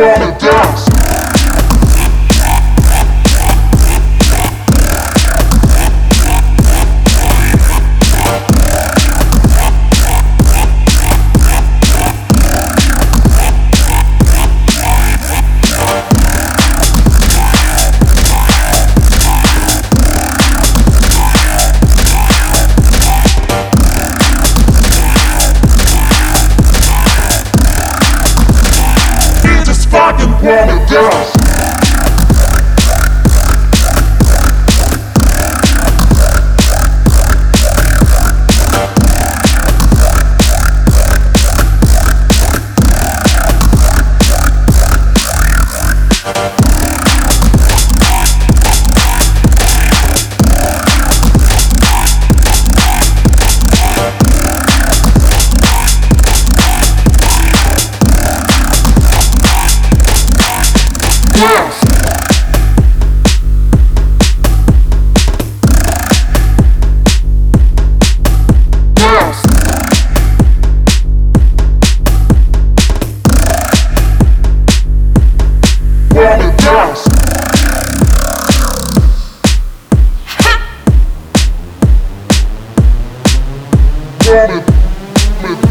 fucking Dance. Jones. Ha!